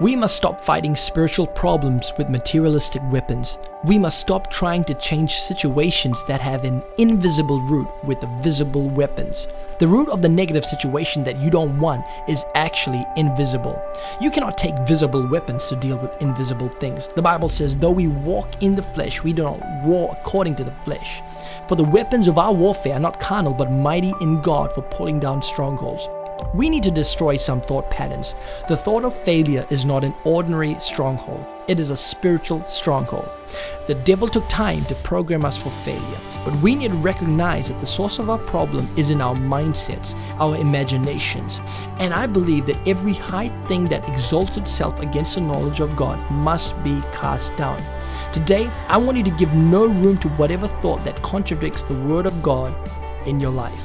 We must stop fighting spiritual problems with materialistic weapons. We must stop trying to change situations that have an invisible root with visible weapons. The root of the negative situation that you don't want is actually invisible. You cannot take visible weapons to deal with invisible things. The Bible says, though we walk in the flesh, we do not war according to the flesh. For the weapons of our warfare are not carnal, but mighty in God for pulling down strongholds. We need to destroy some thought patterns. The thought of failure is not an ordinary stronghold, it is a spiritual stronghold. The devil took time to program us for failure, but we need to recognize that the source of our problem is in our mindsets, our imaginations. And I believe that every high thing that exalts itself against the knowledge of God must be cast down. Today, I want you to give no room to whatever thought that contradicts the Word of God in your life.